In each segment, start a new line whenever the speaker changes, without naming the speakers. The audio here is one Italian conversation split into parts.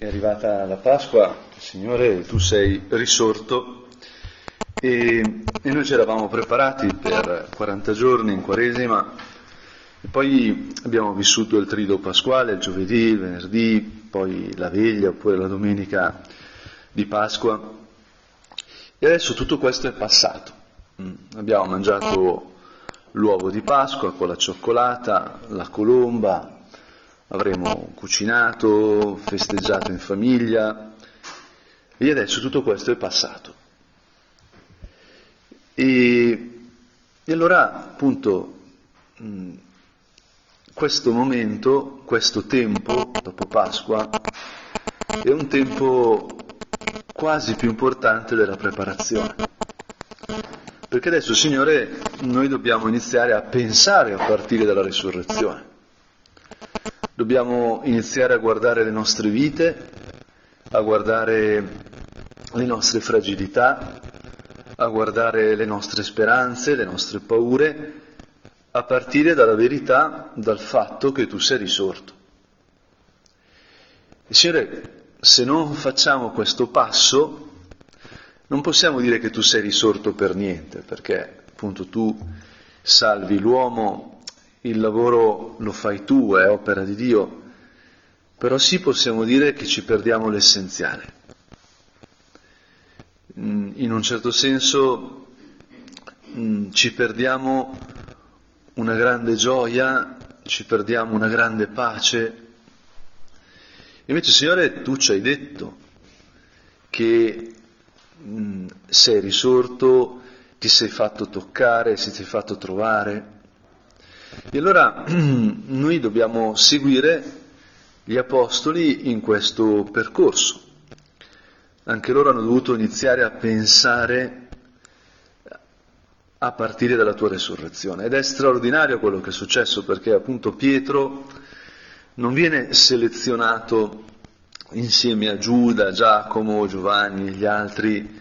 È arrivata la Pasqua, Signore, tu sei risorto. E, e noi ci eravamo preparati per 40 giorni in Quaresima. E poi abbiamo vissuto il trido pasquale, il giovedì, il venerdì, poi la veglia oppure la domenica di Pasqua. E adesso tutto questo è passato. Mm, abbiamo mangiato l'uovo di Pasqua con la cioccolata, la colomba, avremo cucinato, festeggiato in famiglia e adesso tutto questo è passato. E, e allora appunto mh, questo momento, questo tempo dopo Pasqua è un tempo quasi più importante della preparazione. Perché adesso, Signore, noi dobbiamo iniziare a pensare a partire dalla risurrezione. Dobbiamo iniziare a guardare le nostre vite, a guardare le nostre fragilità, a guardare le nostre speranze, le nostre paure, a partire dalla verità, dal fatto che tu sei risorto. E Signore, se non facciamo questo passo, non possiamo dire che tu sei risorto per niente, perché appunto tu salvi l'uomo il lavoro lo fai tu, è opera di Dio, però sì possiamo dire che ci perdiamo l'essenziale. Mm, in un certo senso mm, ci perdiamo una grande gioia, ci perdiamo una grande pace. Invece, Signore, tu ci hai detto che mm, sei risorto, ti sei fatto toccare, ti sei fatto trovare. E allora noi dobbiamo seguire gli apostoli in questo percorso. Anche loro hanno dovuto iniziare a pensare a partire dalla tua resurrezione. Ed è straordinario quello che è successo perché appunto Pietro non viene selezionato insieme a Giuda, Giacomo, Giovanni e gli altri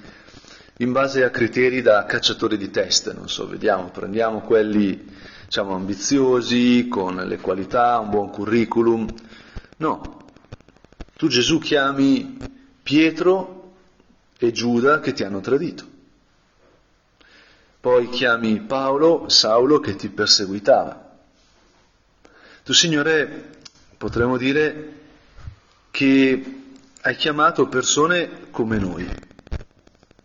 in base a criteri da cacciatori di teste, non so, vediamo, prendiamo quelli diciamo, ambiziosi, con le qualità, un buon curriculum. No, tu Gesù chiami Pietro e Giuda che ti hanno tradito. Poi chiami Paolo, Saulo che ti perseguitava. Tu Signore potremmo dire che hai chiamato persone come noi,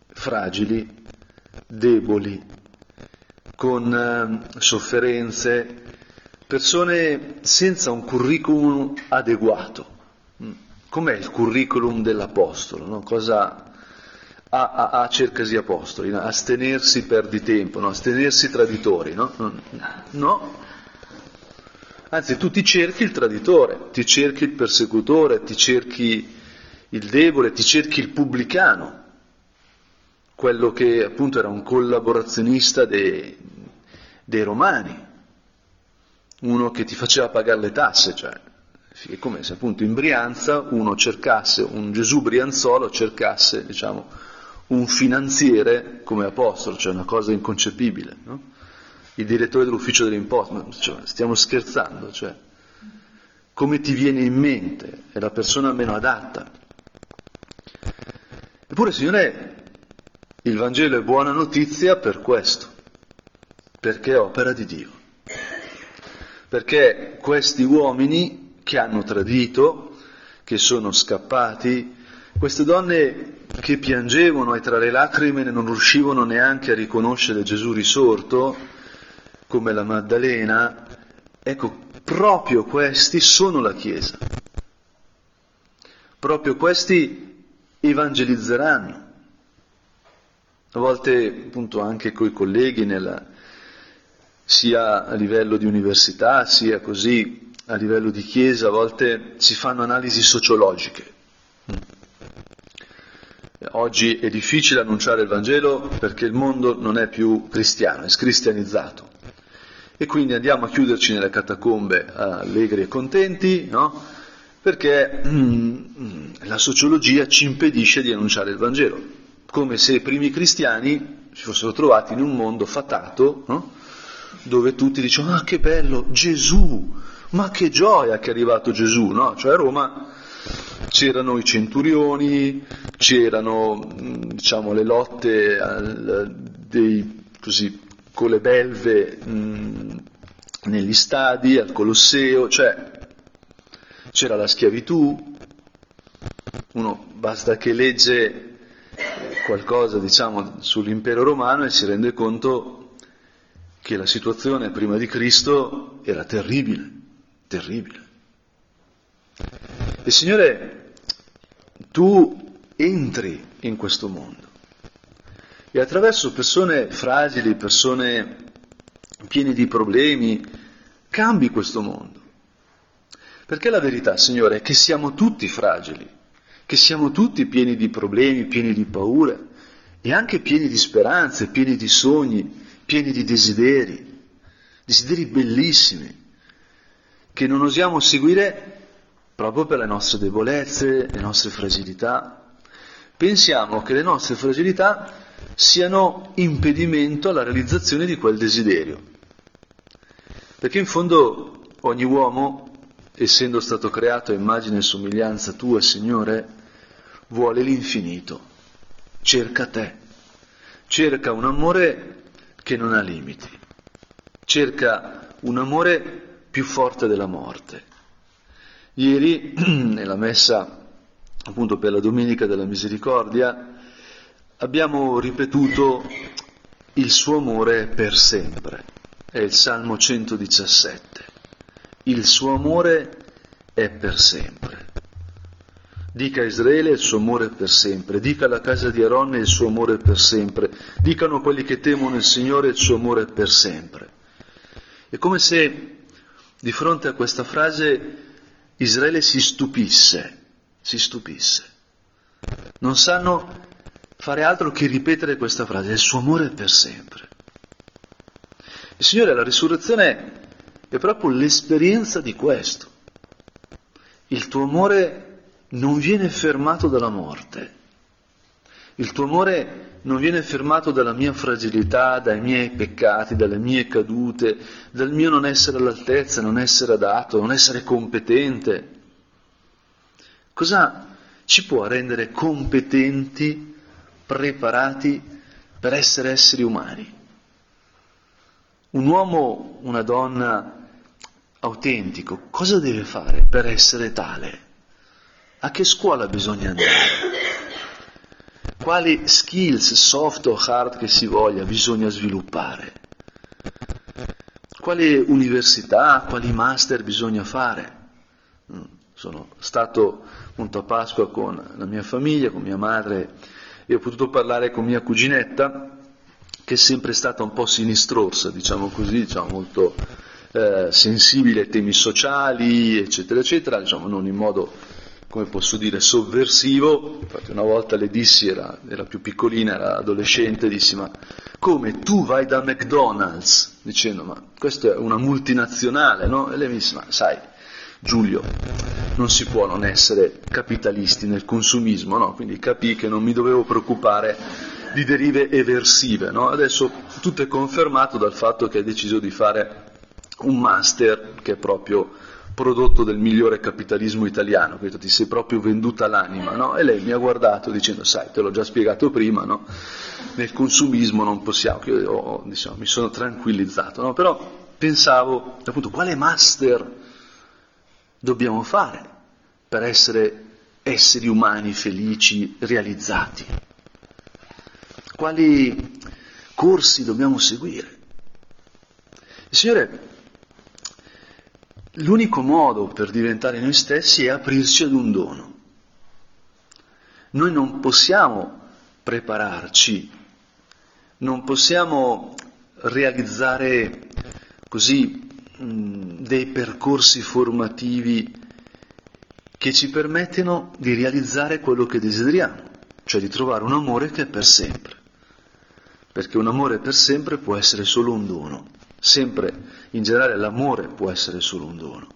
fragili, deboli, con eh, sofferenze, persone senza un curriculum adeguato. Mm. Com'è il curriculum dell'Apostolo? No? Cosa ha, ha, ha cercasi apostoli? No? Astenersi perdi tempo, no? astenersi traditori, no? No. Anzi, tu ti cerchi il traditore, ti cerchi il persecutore, ti cerchi il debole, ti cerchi il pubblicano, quello che appunto era un collaborazionista dei, dei romani, uno che ti faceva pagare le tasse, cioè è come se appunto in Brianza uno cercasse, un Gesù Brianzolo cercasse, diciamo, un finanziere come apostolo, cioè una cosa inconcepibile, no? Il direttore dell'ufficio delle imposte, cioè, stiamo scherzando, cioè, come ti viene in mente? È la persona meno adatta. Eppure, Signore, il Vangelo è buona notizia per questo perché è opera di Dio. Perché questi uomini che hanno tradito, che sono scappati, queste donne che piangevano e tra le lacrime non riuscivano neanche a riconoscere Gesù risorto, come la Maddalena, ecco, proprio questi sono la Chiesa. Proprio questi evangelizzeranno. A volte, appunto, anche coi colleghi nella, sia a livello di università, sia così a livello di chiesa, a volte si fanno analisi sociologiche. Oggi è difficile annunciare il Vangelo perché il mondo non è più cristiano, è scristianizzato. E quindi andiamo a chiuderci nelle catacombe allegri e contenti, no? Perché mm, la sociologia ci impedisce di annunciare il Vangelo, come se i primi cristiani si fossero trovati in un mondo fatato, no? Dove tutti dicono ah che bello, Gesù, ma che gioia che è arrivato Gesù, no? Cioè a Roma C'erano i centurioni, c'erano diciamo, le lotte al, dei, così, con le belve mh, negli stadi, al Colosseo, cioè c'era la schiavitù, uno basta che legge qualcosa diciamo, sull'impero romano e si rende conto che la situazione prima di Cristo era terribile, terribile. E Signore, tu entri in questo mondo e attraverso persone fragili, persone piene di problemi, cambi questo mondo. Perché la verità, Signore, è che siamo tutti fragili, che siamo tutti pieni di problemi, pieni di paure e anche pieni di speranze, pieni di sogni, pieni di desideri, desideri bellissimi, che non osiamo seguire proprio per le nostre debolezze, le nostre fragilità. Pensiamo che le nostre fragilità siano impedimento alla realizzazione di quel desiderio. Perché in fondo ogni uomo, essendo stato creato a immagine e somiglianza tua, Signore, vuole l'infinito, cerca te, cerca un amore che non ha limiti, cerca un amore più forte della morte. Ieri, nella messa appunto per la Domenica della Misericordia, abbiamo ripetuto il suo amore per sempre. È il Salmo 117. Il suo amore è per sempre. Dica a Israele il suo amore per sempre, dica alla casa di Aaron il suo amore per sempre, dicano quelli che temono il Signore il suo amore per sempre. È come se di fronte a questa frase Israele si stupisse, si stupisse. Non sanno fare altro che ripetere questa frase, il suo amore per sempre. Il Signore, la risurrezione è proprio l'esperienza di questo. Il tuo amore non viene fermato dalla morte. Il tuo amore non viene fermato dalla mia fragilità, dai miei peccati, dalle mie cadute, dal mio non essere all'altezza, non essere adatto, non essere competente. Cosa ci può rendere competenti preparati per essere esseri umani. Un uomo, una donna autentico, cosa deve fare per essere tale? A che scuola bisogna andare? Quali skills, soft o hard che si voglia, bisogna sviluppare? Quali università, quali master bisogna fare? Mm, sono stato appunto a Pasqua con la mia famiglia, con mia madre e ho potuto parlare con mia cuginetta, che è sempre stata un po' sinistrosa, diciamo così, diciamo molto eh, sensibile ai temi sociali, eccetera, eccetera, diciamo non in modo, come posso dire, sovversivo. Infatti una volta le dissi, era, era più piccolina, era adolescente, dissi, ma come tu vai da McDonald's? Dicendo, ma questa è una multinazionale, no? E lei mi disse, ma sai, Giulio, non si può non essere capitalisti nel consumismo, no? quindi capì che non mi dovevo preoccupare di derive eversive. No? Adesso tutto è confermato dal fatto che hai deciso di fare un master che è proprio prodotto del migliore capitalismo italiano, quindi ti sei proprio venduta l'anima, no? E lei mi ha guardato dicendo, sai, te l'ho già spiegato prima, no? Nel consumismo non possiamo, io diciamo, mi sono tranquillizzato, no? Però pensavo, appunto, quale master dobbiamo fare per essere esseri umani felici, realizzati? Quali corsi dobbiamo seguire? Il Signore, l'unico modo per diventare noi stessi è aprirci ad un dono. Noi non possiamo prepararci, non possiamo realizzare così dei percorsi formativi che ci permettono di realizzare quello che desideriamo, cioè di trovare un amore che è per sempre. Perché un amore per sempre può essere solo un dono, sempre in generale l'amore può essere solo un dono.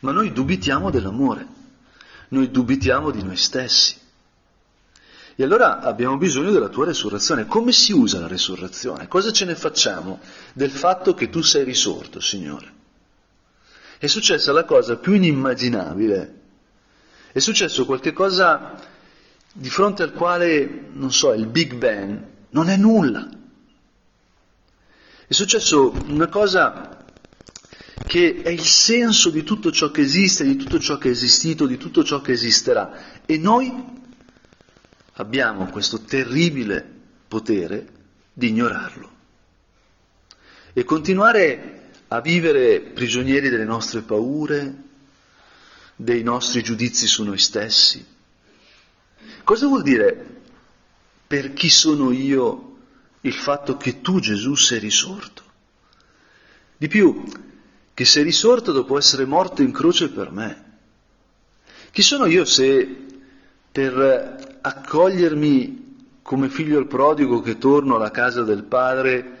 Ma noi dubitiamo dell'amore, noi dubitiamo di noi stessi. E allora abbiamo bisogno della tua resurrezione. Come si usa la resurrezione? Cosa ce ne facciamo del fatto che tu sei risorto, Signore? È successa la cosa più inimmaginabile. È successo qualcosa di fronte al quale, non so, il Big Bang non è nulla. È successo una cosa che è il senso di tutto ciò che esiste, di tutto ciò che è esistito, di tutto ciò che esisterà. E noi abbiamo questo terribile potere di ignorarlo e continuare a vivere prigionieri delle nostre paure, dei nostri giudizi su noi stessi. Cosa vuol dire per chi sono io il fatto che tu Gesù sei risorto? Di più, che sei risorto dopo essere morto in croce per me. Chi sono io se per accogliermi come figlio il prodigo che torno alla casa del padre,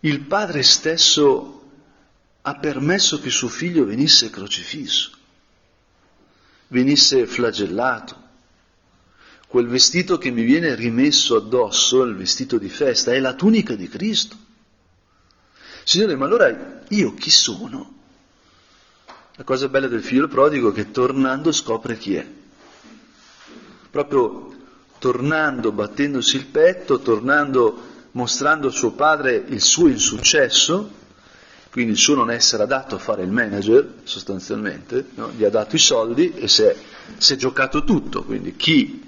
il padre stesso ha permesso che suo figlio venisse crocifisso, venisse flagellato. Quel vestito che mi viene rimesso addosso, il vestito di festa, è la tunica di Cristo. Signore, ma allora io chi sono? La cosa bella del figlio prodigo è che tornando scopre chi è. Proprio tornando, battendosi il petto, tornando, mostrando a suo padre il suo insuccesso, quindi il suo non essere adatto a fare il manager, sostanzialmente, no? gli ha dato i soldi e si è, si è giocato tutto, quindi chi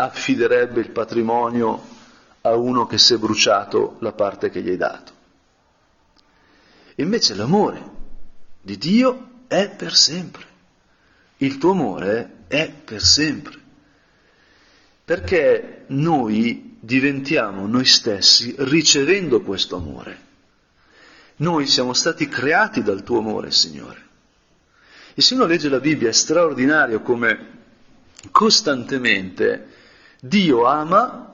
affiderebbe il patrimonio a uno che si è bruciato la parte che gli hai dato? Invece l'amore di Dio è per sempre, il tuo amore è per sempre perché noi diventiamo noi stessi ricevendo questo amore. Noi siamo stati creati dal tuo amore, Signore. E se uno legge la Bibbia è straordinario come costantemente Dio ama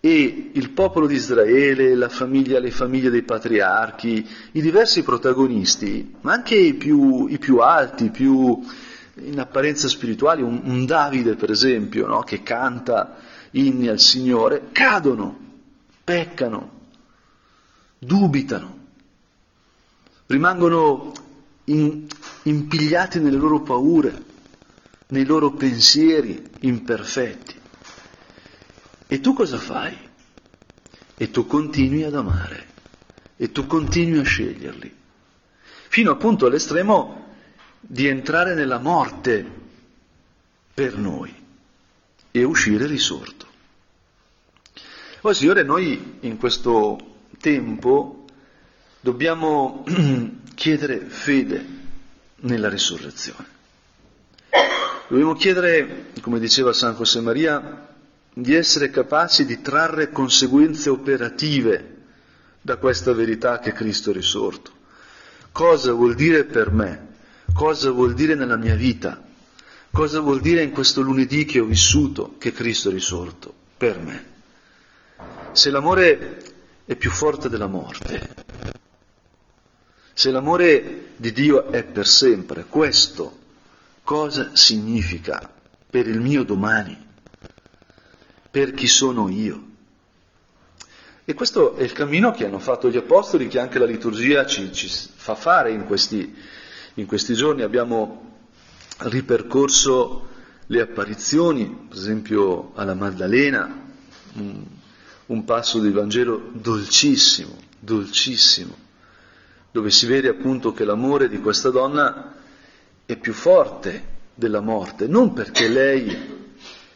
e il popolo di Israele, la famiglia, le famiglie dei patriarchi, i diversi protagonisti, ma anche i più, i più alti, i più in apparenza spirituali, un, un Davide per esempio, no? che canta inni al Signore, cadono, peccano, dubitano, rimangono in, impigliati nelle loro paure, nei loro pensieri imperfetti. E tu cosa fai? E tu continui ad amare, e tu continui a sceglierli, fino appunto all'estremo di entrare nella morte per noi e uscire risorto. Poi, Signore, noi in questo tempo dobbiamo chiedere fede nella risurrezione. Dobbiamo chiedere, come diceva San José Maria, di essere capaci di trarre conseguenze operative da questa verità che Cristo è risorto. Cosa vuol dire per me cosa vuol dire nella mia vita, cosa vuol dire in questo lunedì che ho vissuto che Cristo è risorto per me. Se l'amore è più forte della morte, se l'amore di Dio è per sempre, questo cosa significa per il mio domani, per chi sono io? E questo è il cammino che hanno fatto gli Apostoli, che anche la liturgia ci, ci fa fare in questi, in questi giorni abbiamo ripercorso le apparizioni, per esempio alla Maddalena, un, un passo del Vangelo dolcissimo, dolcissimo, dove si vede appunto che l'amore di questa donna è più forte della morte, non perché lei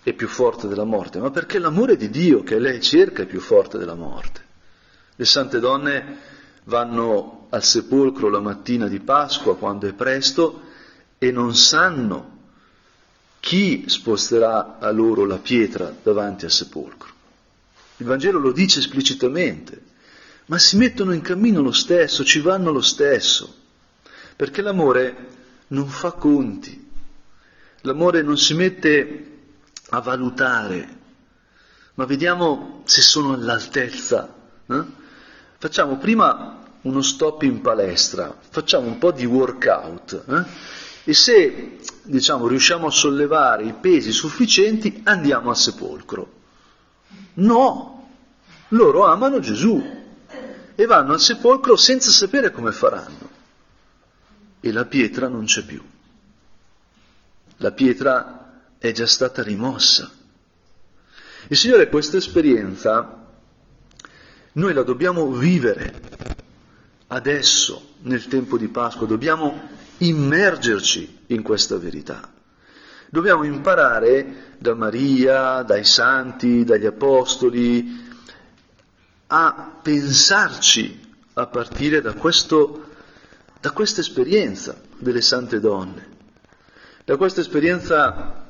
è più forte della morte, ma perché l'amore di Dio che lei cerca è più forte della morte. Le sante donne vanno al sepolcro la mattina di Pasqua quando è presto e non sanno chi sposterà a loro la pietra davanti al sepolcro. Il Vangelo lo dice esplicitamente, ma si mettono in cammino lo stesso, ci vanno lo stesso, perché l'amore non fa conti, l'amore non si mette a valutare, ma vediamo se sono all'altezza. Eh? Facciamo prima uno stop in palestra, facciamo un po' di workout eh? e se diciamo, riusciamo a sollevare i pesi sufficienti andiamo al sepolcro. No, loro amano Gesù e vanno al sepolcro senza sapere come faranno e la pietra non c'è più. la pietra è già stata rimossa. Il Signore questa esperienza noi la dobbiamo vivere adesso, nel tempo di Pasqua, dobbiamo immergerci in questa verità. Dobbiamo imparare da Maria, dai santi, dagli apostoli, a pensarci a partire da, questo, da questa esperienza delle sante donne, da questa esperienza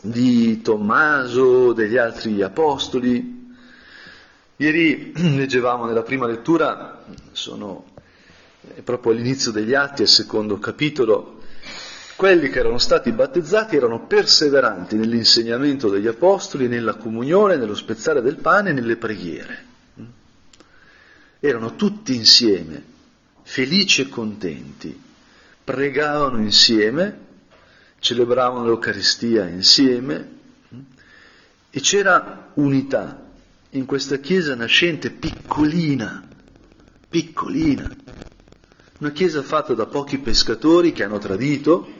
di Tommaso, degli altri apostoli. Ieri leggevamo nella prima lettura, sono proprio all'inizio degli Atti, al secondo capitolo, quelli che erano stati battezzati erano perseveranti nell'insegnamento degli apostoli, nella comunione, nello spezzare del pane e nelle preghiere. Erano tutti insieme, felici e contenti, pregavano insieme, celebravano l'Eucaristia insieme e c'era unità in questa chiesa nascente piccolina, piccolina, una chiesa fatta da pochi pescatori che hanno tradito,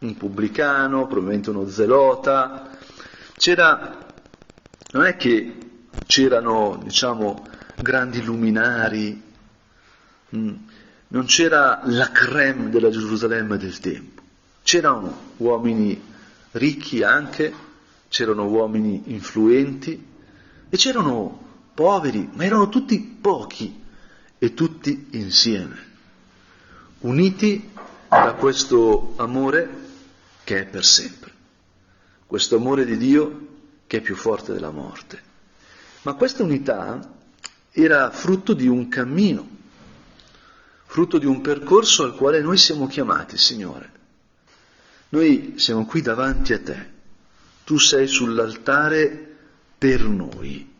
un pubblicano, probabilmente uno zelota, c'era, non è che c'erano, diciamo, grandi luminari, mm, non c'era la creme della Gerusalemme del tempo, c'erano uomini ricchi anche, c'erano uomini influenti e c'erano poveri, ma erano tutti pochi e tutti insieme, uniti da questo amore che è per sempre, questo amore di Dio che è più forte della morte. Ma questa unità era frutto di un cammino, frutto di un percorso al quale noi siamo chiamati, Signore. Noi siamo qui davanti a te, tu sei sull'altare per noi,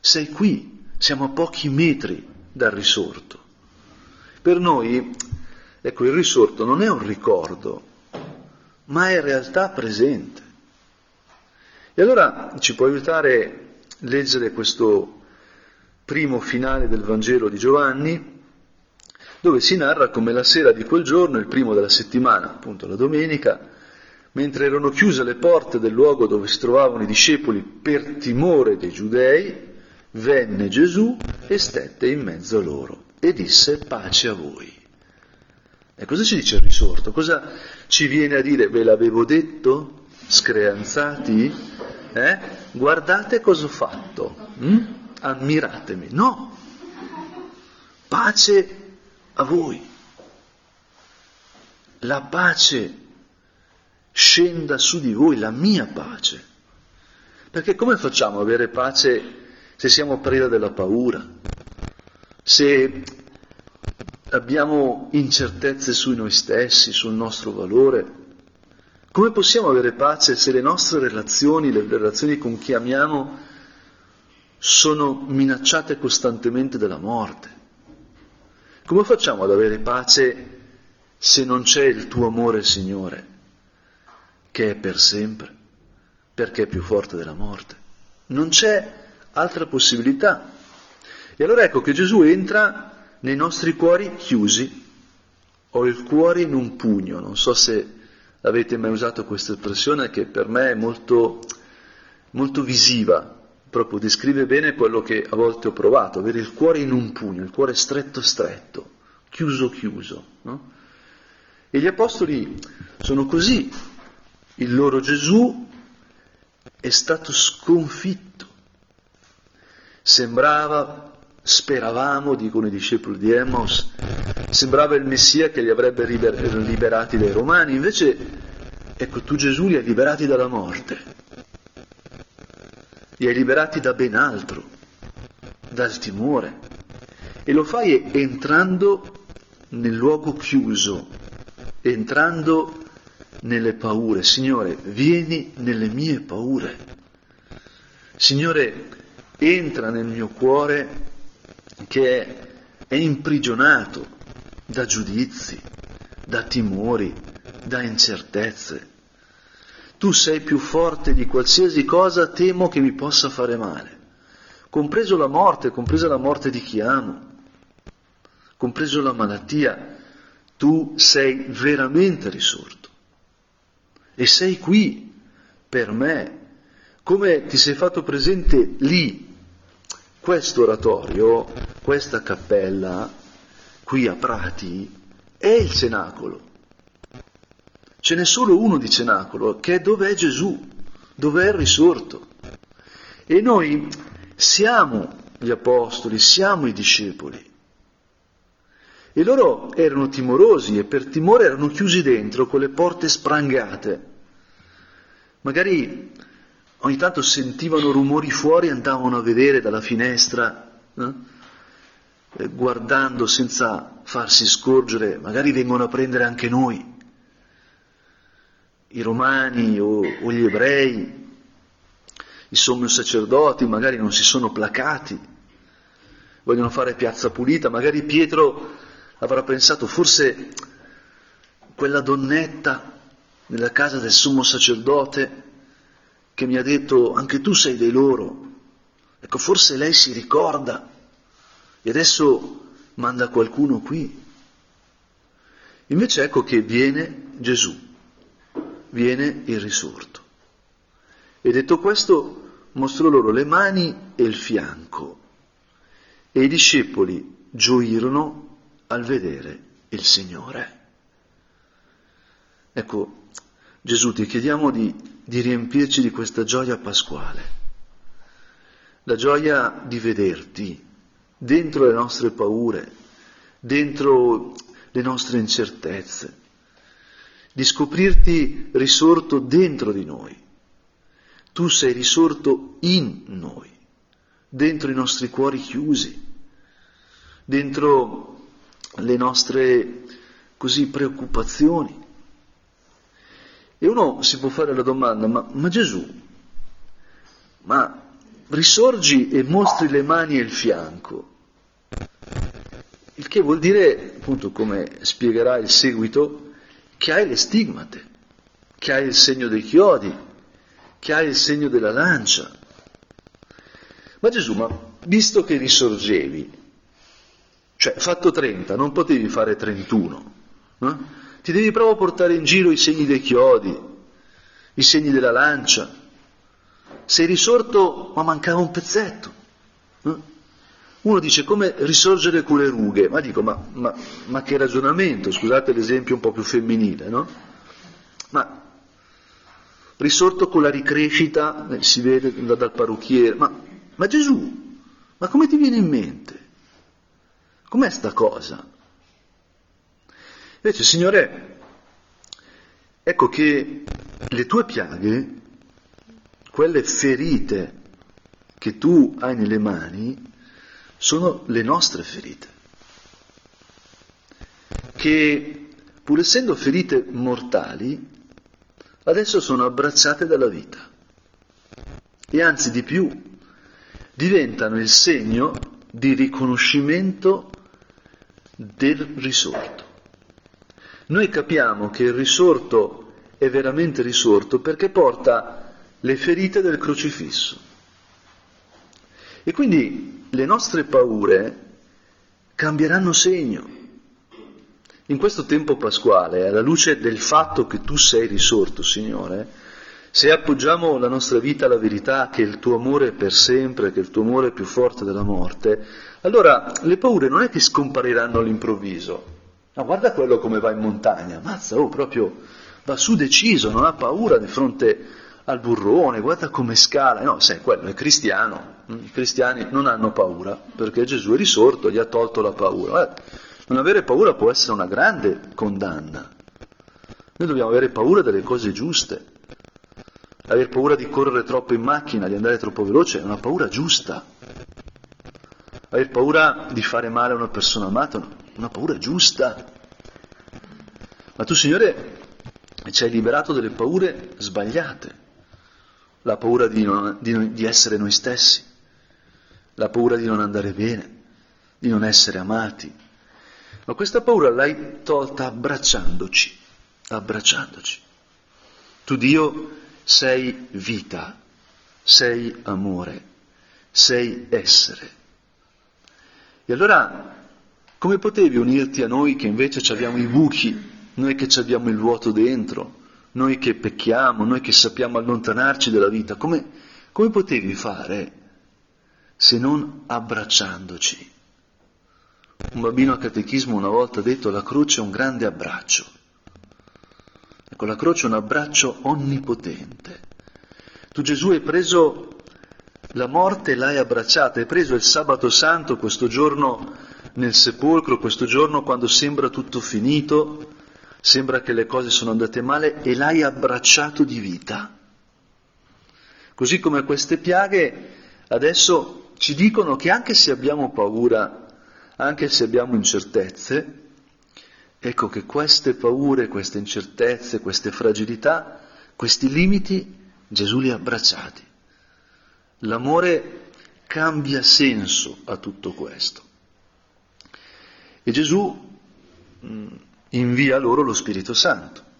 sei qui, siamo a pochi metri dal risorto. Per noi, ecco, il risorto non è un ricordo, ma è realtà presente. E allora ci può aiutare leggere questo primo finale del Vangelo di Giovanni, dove si narra come la sera di quel giorno, il primo della settimana, appunto la domenica, mentre erano chiuse le porte del luogo dove si trovavano i discepoli per timore dei giudei, venne Gesù e stette in mezzo a loro e disse pace a voi. E cosa ci dice il risorto? Cosa ci viene a dire? Ve l'avevo detto? Screanzati? Eh? Guardate cosa ho fatto. Hm? ammiratemi. No, pace a voi. La pace scenda su di voi, la mia pace. Perché come facciamo ad avere pace se siamo preda della paura? Se abbiamo incertezze su noi stessi, sul nostro valore? Come possiamo avere pace se le nostre relazioni, le relazioni con chi amiamo, sono minacciate costantemente dalla morte. Come facciamo ad avere pace se non c'è il tuo amore, Signore, che è per sempre, perché è più forte della morte? Non c'è altra possibilità. E allora ecco che Gesù entra nei nostri cuori chiusi. Ho il cuore in un pugno, non so se avete mai usato questa espressione che per me è molto, molto visiva, proprio descrive bene quello che a volte ho provato, avere il cuore in un pugno, il cuore stretto stretto, chiuso chiuso. No? E gli apostoli sono così, il loro Gesù è stato sconfitto, sembrava, speravamo, dicono i discepoli di Emmaus, sembrava il Messia che li avrebbe liberati dai Romani, invece ecco tu Gesù li hai liberati dalla morte li hai liberati da ben altro, dal timore. E lo fai entrando nel luogo chiuso, entrando nelle paure. Signore, vieni nelle mie paure. Signore, entra nel mio cuore che è imprigionato da giudizi, da timori, da incertezze. Tu sei più forte di qualsiasi cosa temo che mi possa fare male, compreso la morte, compresa la morte di chi amo, compreso la malattia, tu sei veramente risorto. e sei qui per me, come ti sei fatto presente lì. Questo oratorio, questa cappella, qui a Prati, è il cenacolo. Ce n'è solo uno di cenacolo, che è dove è Gesù, dove è risorto. E noi siamo gli apostoli, siamo i discepoli. E loro erano timorosi e per timore erano chiusi dentro con le porte sprangate. Magari ogni tanto sentivano rumori fuori e andavano a vedere dalla finestra, eh? guardando senza farsi scorgere, magari vengono a prendere anche noi, i romani o, o gli ebrei, i sommi sacerdoti magari non si sono placati, vogliono fare piazza pulita, magari Pietro avrà pensato forse quella donnetta nella casa del sommo sacerdote che mi ha detto anche tu sei dei loro, ecco forse lei si ricorda e adesso manda qualcuno qui. Invece ecco che viene Gesù, viene il risorto. E detto questo mostrò loro le mani e il fianco e i discepoli gioirono al vedere il Signore. Ecco, Gesù ti chiediamo di, di riempirci di questa gioia pasquale, la gioia di vederti dentro le nostre paure, dentro le nostre incertezze, di scoprirti risorto dentro di noi. Tu sei risorto in noi, dentro i nostri cuori chiusi, dentro le nostre così preoccupazioni. E uno si può fare la domanda, ma, ma Gesù, ma risorgi e mostri le mani e il fianco, il che vuol dire, appunto, come spiegherà il seguito, che hai le stigmate, che hai il segno dei chiodi, che hai il segno della lancia. Ma Gesù, ma visto che risorgevi, cioè, fatto 30, non potevi fare 31. Eh? Ti devi proprio portare in giro i segni dei chiodi, i segni della lancia. Sei risorto, ma mancava un pezzetto. Eh? Uno dice come risorgere con le rughe, ma dico, ma, ma, ma che ragionamento, scusate l'esempio un po' più femminile, no? Ma risorto con la ricrescita, eh, si vede dal parrucchiere, ma, ma Gesù, ma come ti viene in mente? Com'è sta cosa? Invece, Signore, ecco che le tue piaghe, quelle ferite che tu hai nelle mani, sono le nostre ferite, che pur essendo ferite mortali, adesso sono abbracciate dalla vita e anzi di più, diventano il segno di riconoscimento del risorto. Noi capiamo che il risorto è veramente risorto perché porta le ferite del crocifisso. E quindi le nostre paure cambieranno segno. In questo tempo pasquale, alla luce del fatto che tu sei risorto, Signore, se appoggiamo la nostra vita alla verità che il tuo amore è per sempre, che il tuo amore è più forte della morte, allora le paure non è che scompariranno all'improvviso. No, guarda quello come va in montagna, mazza, oh, proprio va su deciso, non ha paura di fronte al burrone, guarda come scala. No, sai, quello è cristiano. I cristiani non hanno paura perché Gesù è risorto, gli ha tolto la paura. Guarda, non avere paura può essere una grande condanna. Noi dobbiamo avere paura delle cose giuste. Aver paura di correre troppo in macchina, di andare troppo veloce, è una paura giusta aver paura di fare male a una persona amata, una paura giusta. Ma tu, Signore, ci hai liberato dalle paure sbagliate, la paura di, non, di, di essere noi stessi, la paura di non andare bene, di non essere amati. Ma questa paura l'hai tolta abbracciandoci, abbracciandoci. Tu Dio sei vita, sei amore, sei essere. E allora come potevi unirti a noi che invece abbiamo i buchi, noi che abbiamo il vuoto dentro, noi che pecchiamo, noi che sappiamo allontanarci dalla vita, come, come potevi fare se non abbracciandoci? Un bambino a catechismo una volta ha detto la croce è un grande abbraccio. Ecco, la croce è un abbraccio onnipotente. Tu Gesù hai preso la morte e l'hai abbracciata, hai preso il sabato santo, questo giorno nel sepolcro, questo giorno quando sembra tutto finito, sembra che le cose sono andate male e l'hai abbracciato di vita. Così come queste piaghe adesso ci dicono che anche se abbiamo paura, anche se abbiamo incertezze, ecco che queste paure, queste incertezze, queste fragilità, questi limiti, Gesù li ha abbracciati. L'amore cambia senso a tutto questo. E Gesù mm, invia loro lo Spirito Santo.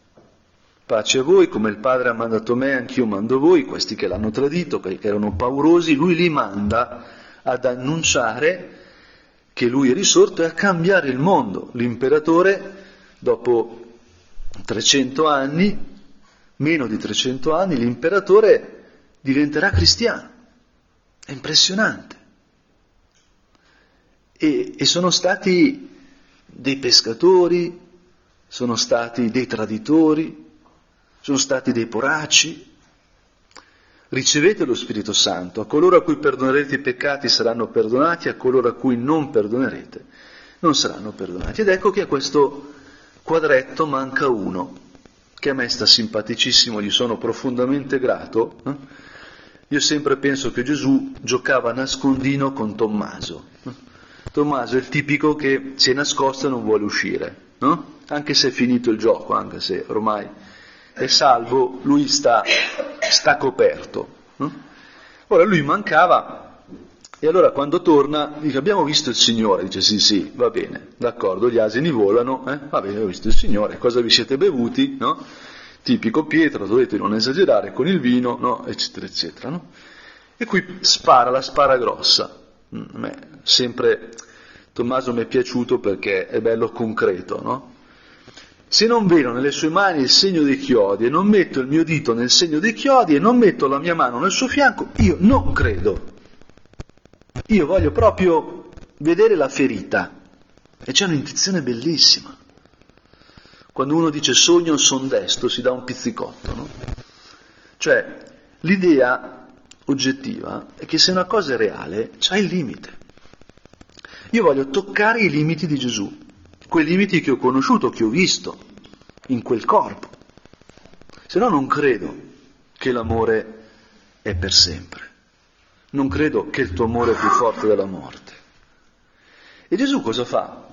Pace a voi, come il Padre ha mandato me, anch'io mando voi, questi che l'hanno tradito, che erano paurosi, lui li manda ad annunciare che lui è risorto e a cambiare il mondo. L'imperatore, dopo 300 anni, meno di 300 anni, l'imperatore diventerà cristiano. È impressionante. E, e sono stati dei pescatori, sono stati dei traditori, sono stati dei poraci. Ricevete lo Spirito Santo, a coloro a cui perdonerete i peccati saranno perdonati, a coloro a cui non perdonerete non saranno perdonati. Ed ecco che a questo quadretto manca uno, che a me sta simpaticissimo, gli sono profondamente grato. Eh? Io sempre penso che Gesù giocava a nascondino con Tommaso. Tommaso è il tipico che si è nascosto e non vuole uscire, no? Anche se è finito il gioco, anche se ormai è salvo, lui sta, sta coperto. Ora lui mancava e allora quando torna dice abbiamo visto il Signore, dice sì sì, va bene, d'accordo, gli asini volano, eh? va bene, ho visto il Signore, cosa vi siete bevuti? No? tipico Pietro, dovete non esagerare con il vino, no? eccetera, eccetera. No? E qui spara, la spara grossa. Mm, a me sempre Tommaso mi è piaciuto perché è bello concreto, no? Se non vedo nelle sue mani il segno dei chiodi e non metto il mio dito nel segno dei chiodi e non metto la mia mano nel suo fianco, io non credo. Io voglio proprio vedere la ferita. E c'è un'intuizione bellissima. Quando uno dice sogno son destro si dà un pizzicotto, no? Cioè, l'idea oggettiva è che se una cosa è reale, c'ha il limite. Io voglio toccare i limiti di Gesù, quei limiti che ho conosciuto, che ho visto in quel corpo. Se no non credo che l'amore è per sempre. Non credo che il tuo amore è più forte della morte. E Gesù cosa fa?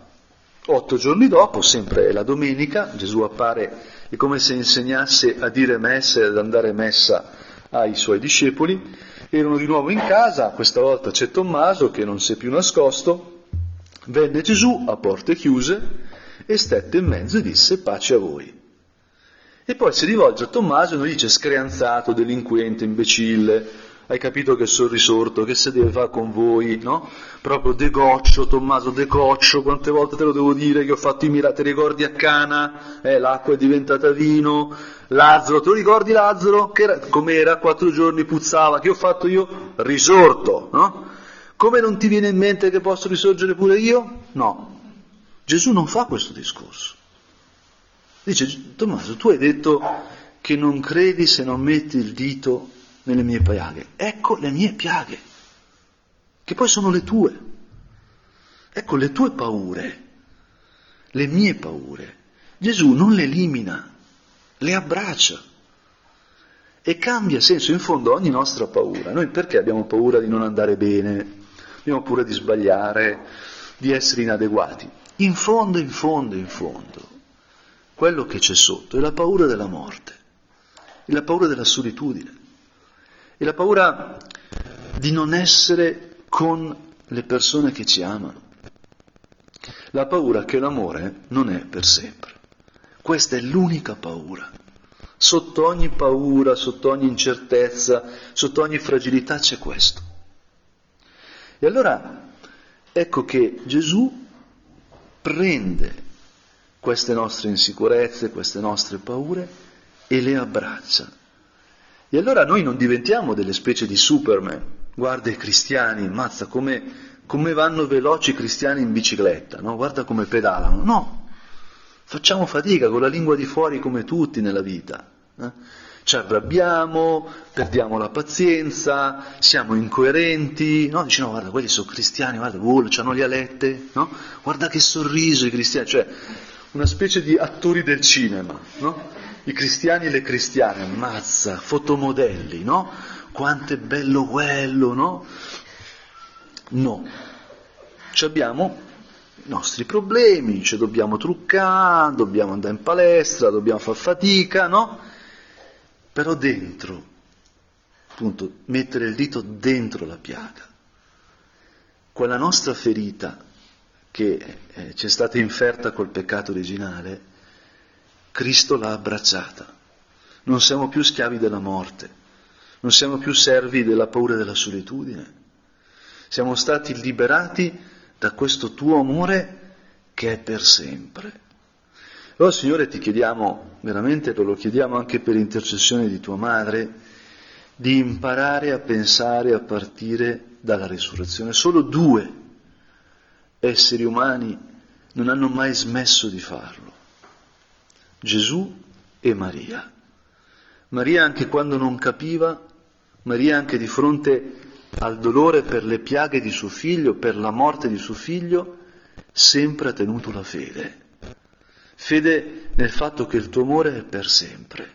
Otto giorni dopo, sempre la domenica, Gesù appare e come se insegnasse a dire messa e ad andare messa ai suoi discepoli. Erano di nuovo in casa, questa volta c'è Tommaso che non si è più nascosto, venne Gesù a porte chiuse e stette in mezzo e disse pace a voi. E poi si rivolge a Tommaso e non dice screanzato, delinquente, imbecille, hai capito che sono risorto, che se deve fare con voi, no? Proprio decoccio, Tommaso, decoccio, quante volte te lo devo dire che ho fatto i miracoli, ti ricordi a Cana, eh, l'acqua è diventata vino, Lazzaro, te lo ricordi Lazzaro? Che era, com'era, quattro giorni puzzava, che ho fatto io? Risorto, no? Come non ti viene in mente che posso risorgere pure io? No. Gesù non fa questo discorso. Dice, Tommaso, tu hai detto che non credi se non metti il dito nelle mie piaghe. Ecco le mie piaghe, che poi sono le tue. Ecco le tue paure, le mie paure. Gesù non le elimina, le abbraccia e cambia senso in fondo ogni nostra paura. Noi perché abbiamo paura di non andare bene? Abbiamo paura di sbagliare, di essere inadeguati. In fondo, in fondo, in fondo, quello che c'è sotto è la paura della morte, è la paura della solitudine. E la paura di non essere con le persone che ci amano. La paura che l'amore non è per sempre. Questa è l'unica paura. Sotto ogni paura, sotto ogni incertezza, sotto ogni fragilità c'è questo. E allora ecco che Gesù prende queste nostre insicurezze, queste nostre paure e le abbraccia. E allora noi non diventiamo delle specie di Superman. Guarda i cristiani, mazza come, come vanno veloci i cristiani in bicicletta, no? guarda come pedalano. No, facciamo fatica con la lingua di fuori come tutti nella vita. Eh? Ci arrabbiamo, perdiamo la pazienza, siamo incoerenti, no? Dici no, guarda, quelli sono cristiani, guarda, uh, hanno le alette, no? Guarda che sorriso i cristiani, cioè una specie di attori del cinema, no? I cristiani e le cristiane, ammazza, fotomodelli, no? Quanto è bello quello, no? No. Ci abbiamo i nostri problemi, ci dobbiamo truccare, dobbiamo andare in palestra, dobbiamo far fatica, no? Però dentro, appunto, mettere il dito dentro la piaga. Quella nostra ferita che eh, ci è stata inferta col peccato originale, Cristo l'ha abbracciata. Non siamo più schiavi della morte, non siamo più servi della paura della solitudine. Siamo stati liberati da questo tuo amore che è per sempre. Allora Signore ti chiediamo, veramente lo chiediamo anche per intercessione di tua madre, di imparare a pensare a partire dalla risurrezione. Solo due esseri umani non hanno mai smesso di farlo. Gesù e Maria. Maria anche quando non capiva, Maria anche di fronte al dolore per le piaghe di suo figlio, per la morte di suo figlio, sempre ha tenuto la fede. Fede nel fatto che il tuo amore è per sempre.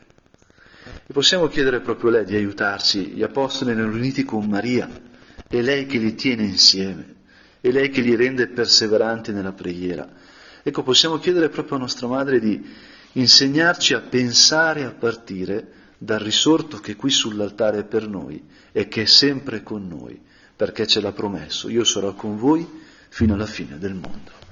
E possiamo chiedere proprio lei di aiutarci, gli apostoli erano uniti con Maria, è lei che li tiene insieme, è lei che li rende perseveranti nella preghiera. Ecco, possiamo chiedere proprio a nostra madre di insegnarci a pensare a partire dal risorto che qui sull'altare è per noi e che è sempre con noi, perché ce l'ha promesso, io sarò con voi fino alla fine del mondo.